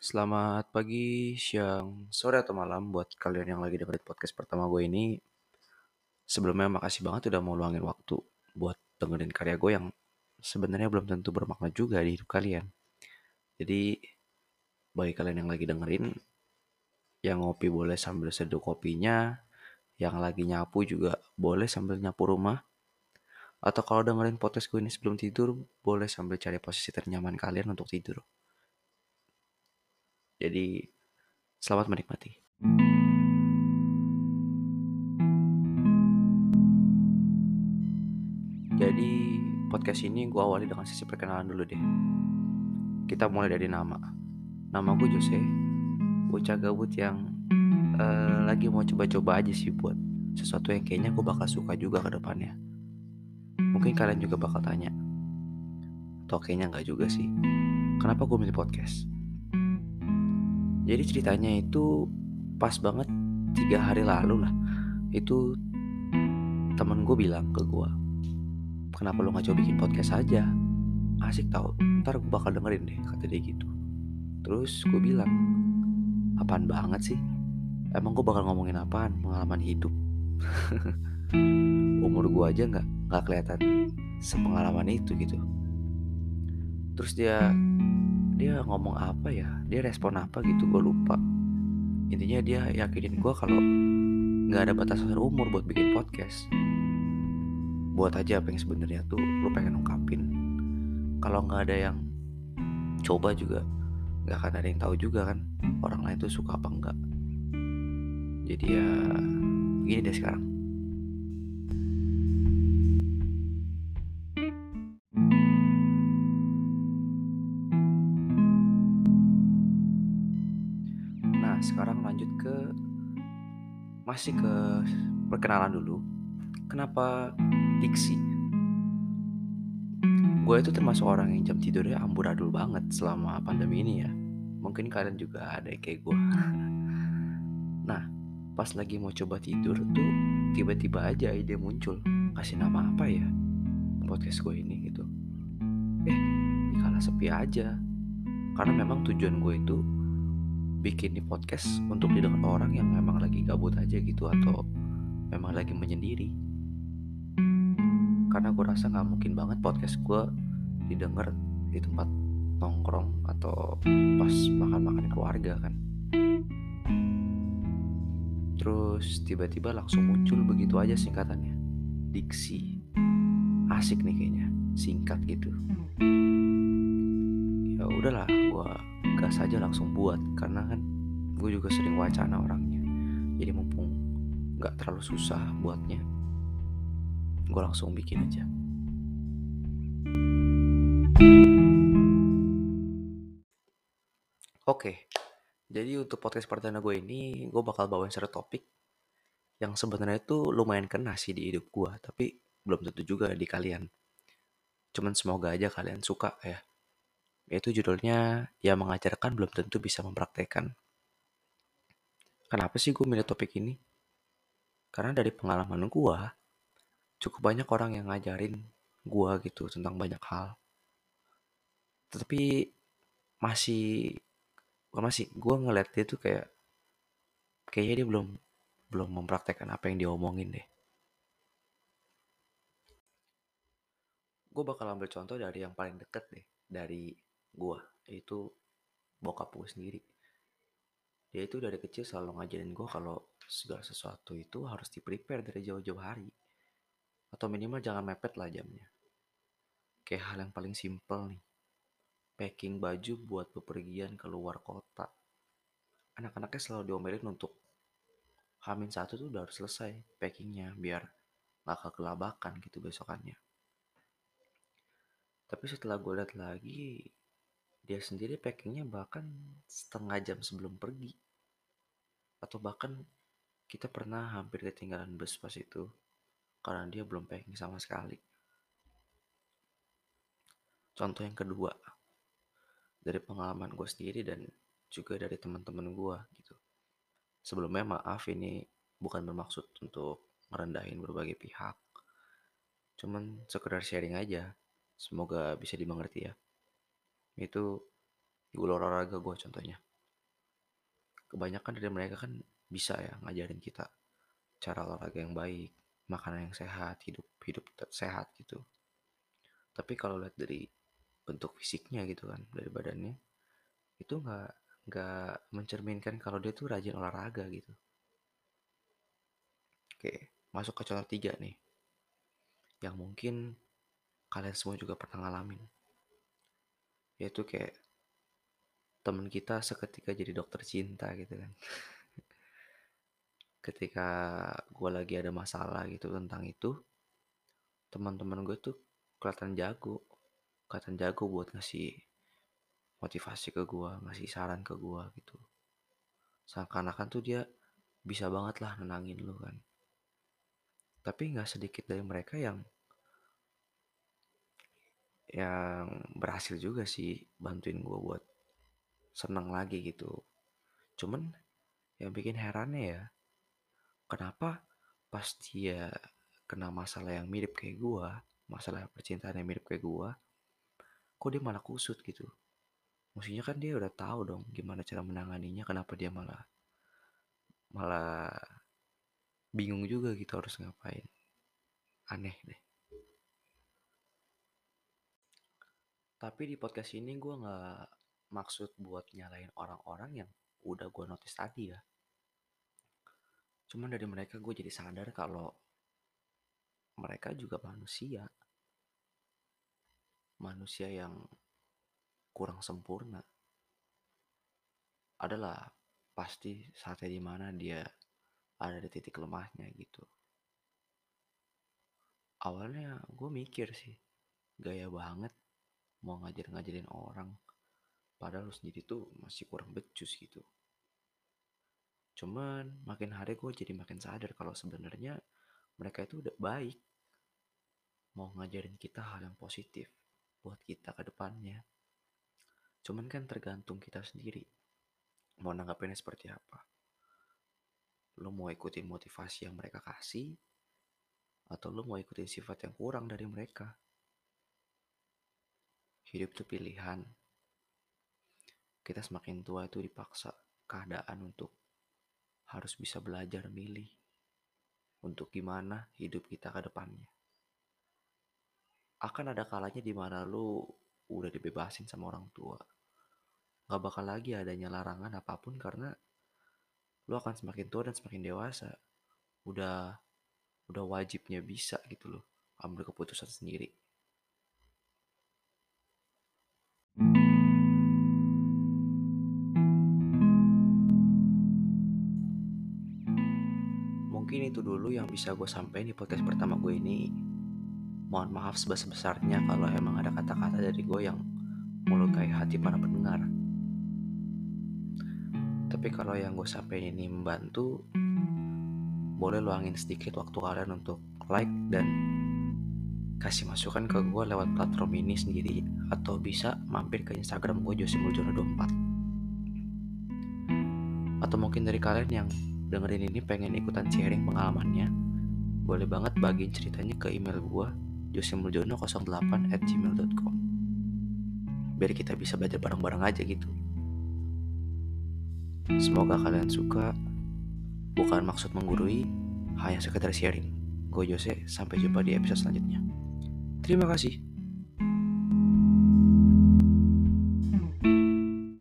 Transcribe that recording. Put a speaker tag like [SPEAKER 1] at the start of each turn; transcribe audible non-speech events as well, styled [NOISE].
[SPEAKER 1] Selamat pagi, siang, sore, atau malam buat kalian yang lagi dengerin podcast pertama gue ini. Sebelumnya makasih banget udah mau luangin waktu buat dengerin karya gue yang sebenarnya belum tentu bermakna juga di hidup kalian. Jadi bagi kalian yang lagi dengerin, yang ngopi boleh sambil seduh kopinya, yang lagi nyapu juga boleh sambil nyapu rumah. Atau kalau dengerin podcast gue ini sebelum tidur, boleh sambil cari posisi ternyaman kalian untuk tidur. Jadi, selamat menikmati. Jadi, podcast ini gue awali dengan sesi perkenalan dulu deh. Kita mulai dari nama. Nama gue Jose, bocah gabut yang uh, lagi mau coba-coba aja sih buat sesuatu yang kayaknya gue bakal suka juga ke depannya. Mungkin kalian juga bakal tanya, atau kayaknya nggak juga sih, kenapa gue milih podcast? Jadi ceritanya itu pas banget tiga hari lalu lah. Itu temen gue bilang ke gue, kenapa lu gak coba bikin podcast aja? Asik tau, ntar gue bakal dengerin deh, kata dia gitu. Terus gue bilang, apaan banget sih? Emang gue bakal ngomongin apaan? Pengalaman hidup. [LAUGHS] Umur gue aja gak, gak kelihatan sepengalaman itu gitu. Terus dia dia ngomong apa ya? Dia respon apa gitu? Gue lupa. Intinya dia yakinin gue kalau nggak ada batasan umur buat bikin podcast. Buat aja apa yang sebenarnya tuh lu pengen ungkapin. Kalau nggak ada yang coba juga nggak akan ada yang tahu juga kan orang lain tuh suka apa enggak jadi ya begini deh sekarang sekarang lanjut ke masih ke perkenalan dulu. Kenapa diksi? Gue itu termasuk orang yang jam tidurnya amburadul banget selama pandemi ini ya. Mungkin kalian juga ada kayak gue. [LAUGHS] Nah, pas lagi mau coba tidur tuh tiba-tiba aja ide muncul. Kasih nama apa ya podcast gue ini gitu. Eh, dikala sepi aja. Karena memang tujuan gue itu bikin di podcast untuk didengar orang yang memang lagi gabut aja gitu atau memang lagi menyendiri. Karena gue rasa nggak mungkin banget podcast gue didengar di tempat nongkrong atau pas makan-makan keluarga kan. Terus tiba-tiba langsung muncul begitu aja singkatannya. Diksi. Asik nih kayaknya. Singkat gitu. Ya udahlah gue gas aja langsung buat karena kan gue juga sering wacana orangnya. Jadi mumpung nggak terlalu susah buatnya gue langsung bikin aja. Oke, jadi untuk podcast perdana gue ini, gue bakal bawain satu topik yang sebenarnya itu lumayan kena sih di hidup gue, tapi belum tentu juga di kalian. Cuman semoga aja kalian suka ya yaitu judulnya yang mengajarkan belum tentu bisa mempraktekkan. Kenapa sih gue milih topik ini? Karena dari pengalaman gue, cukup banyak orang yang ngajarin gue gitu tentang banyak hal. Tetapi masih, bukan masih, gue ngeliat dia tuh kayak, kayaknya dia belum belum mempraktekkan apa yang dia omongin deh. Gue bakal ambil contoh dari yang paling deket deh, dari gue itu bokap gue sendiri. Dia itu dari kecil selalu ngajarin gue kalau segala sesuatu itu harus di prepare dari jauh-jauh hari. Atau minimal jangan mepet lah jamnya. Kayak hal yang paling simple nih. Packing baju buat bepergian ke luar kota. Anak-anaknya selalu diomelin untuk Hamin satu tuh udah harus selesai packingnya biar gak kekelabakan gitu besokannya. Tapi setelah gue lihat lagi dia sendiri packingnya bahkan setengah jam sebelum pergi. Atau bahkan kita pernah hampir ketinggalan bus pas itu karena dia belum packing sama sekali. Contoh yang kedua dari pengalaman gue sendiri dan juga dari teman-teman gue gitu. Sebelumnya maaf ini bukan bermaksud untuk merendahin berbagai pihak. Cuman sekedar sharing aja semoga bisa dimengerti ya itu di olahraga gue contohnya. Kebanyakan dari mereka kan bisa ya ngajarin kita cara olahraga yang baik makanan yang sehat hidup hidup sehat gitu. Tapi kalau lihat dari bentuk fisiknya gitu kan dari badannya itu nggak nggak mencerminkan kalau dia tuh rajin olahraga gitu. Oke masuk ke contoh tiga nih yang mungkin kalian semua juga pernah ngalamin yaitu kayak temen kita seketika jadi dokter cinta gitu kan. [LAUGHS] Ketika gue lagi ada masalah gitu tentang itu teman-teman gue tuh kelihatan jago. Kelihatan jago buat ngasih motivasi ke gue ngasih saran ke gue gitu. Seakan-akan tuh dia bisa banget lah nenangin lu kan. Tapi nggak sedikit dari mereka yang yang berhasil juga sih bantuin gue buat seneng lagi gitu. Cuman yang bikin herannya ya kenapa pas dia kena masalah yang mirip kayak gua masalah percintaan yang mirip kayak gua kok dia malah kusut gitu? Maksudnya kan dia udah tahu dong gimana cara menanganinya kenapa dia malah malah bingung juga gitu harus ngapain. Aneh deh tapi di podcast ini gue nggak maksud buat nyalain orang-orang yang udah gue notice tadi ya. Cuman dari mereka gue jadi sadar kalau mereka juga manusia. Manusia yang kurang sempurna. Adalah pasti saatnya di mana dia ada di titik lemahnya gitu. Awalnya gue mikir sih, gaya banget mau ngajar-ngajarin orang. Padahal lu sendiri tuh masih kurang becus gitu. Cuman makin hari gue jadi makin sadar kalau sebenarnya mereka itu udah baik. Mau ngajarin kita hal yang positif buat kita ke depannya. Cuman kan tergantung kita sendiri. Mau nanggapinnya seperti apa. Lo mau ikutin motivasi yang mereka kasih atau lo mau ikutin sifat yang kurang dari mereka hidup itu pilihan kita semakin tua itu dipaksa keadaan untuk harus bisa belajar milih untuk gimana hidup kita ke depannya. Akan ada kalanya di mana lu udah dibebasin sama orang tua. Gak bakal lagi adanya larangan apa pun karena lu akan semakin tua dan semakin dewasa. Udah udah wajibnya bisa gitu loh ambil keputusan sendiri. Itu dulu yang bisa gue sampaikan di podcast pertama gue ini. Mohon maaf sebesar-besarnya kalau emang ada kata-kata dari gue yang melukai hati para pendengar. Tapi kalau yang gue sampaikan ini membantu, boleh luangin sedikit waktu kalian untuk like dan kasih masukan ke gue lewat platform ini sendiri atau bisa mampir ke Instagram gue Jose Muljono 24 atau mungkin dari kalian yang dengerin ini pengen ikutan sharing pengalamannya, boleh banget bagiin ceritanya ke email gue josemuljono08 at gmail.com biar kita bisa belajar bareng-bareng aja gitu. Semoga kalian suka. Bukan maksud menggurui hanya sekedar sharing. Gue Jose sampai jumpa di episode selanjutnya. Terima kasih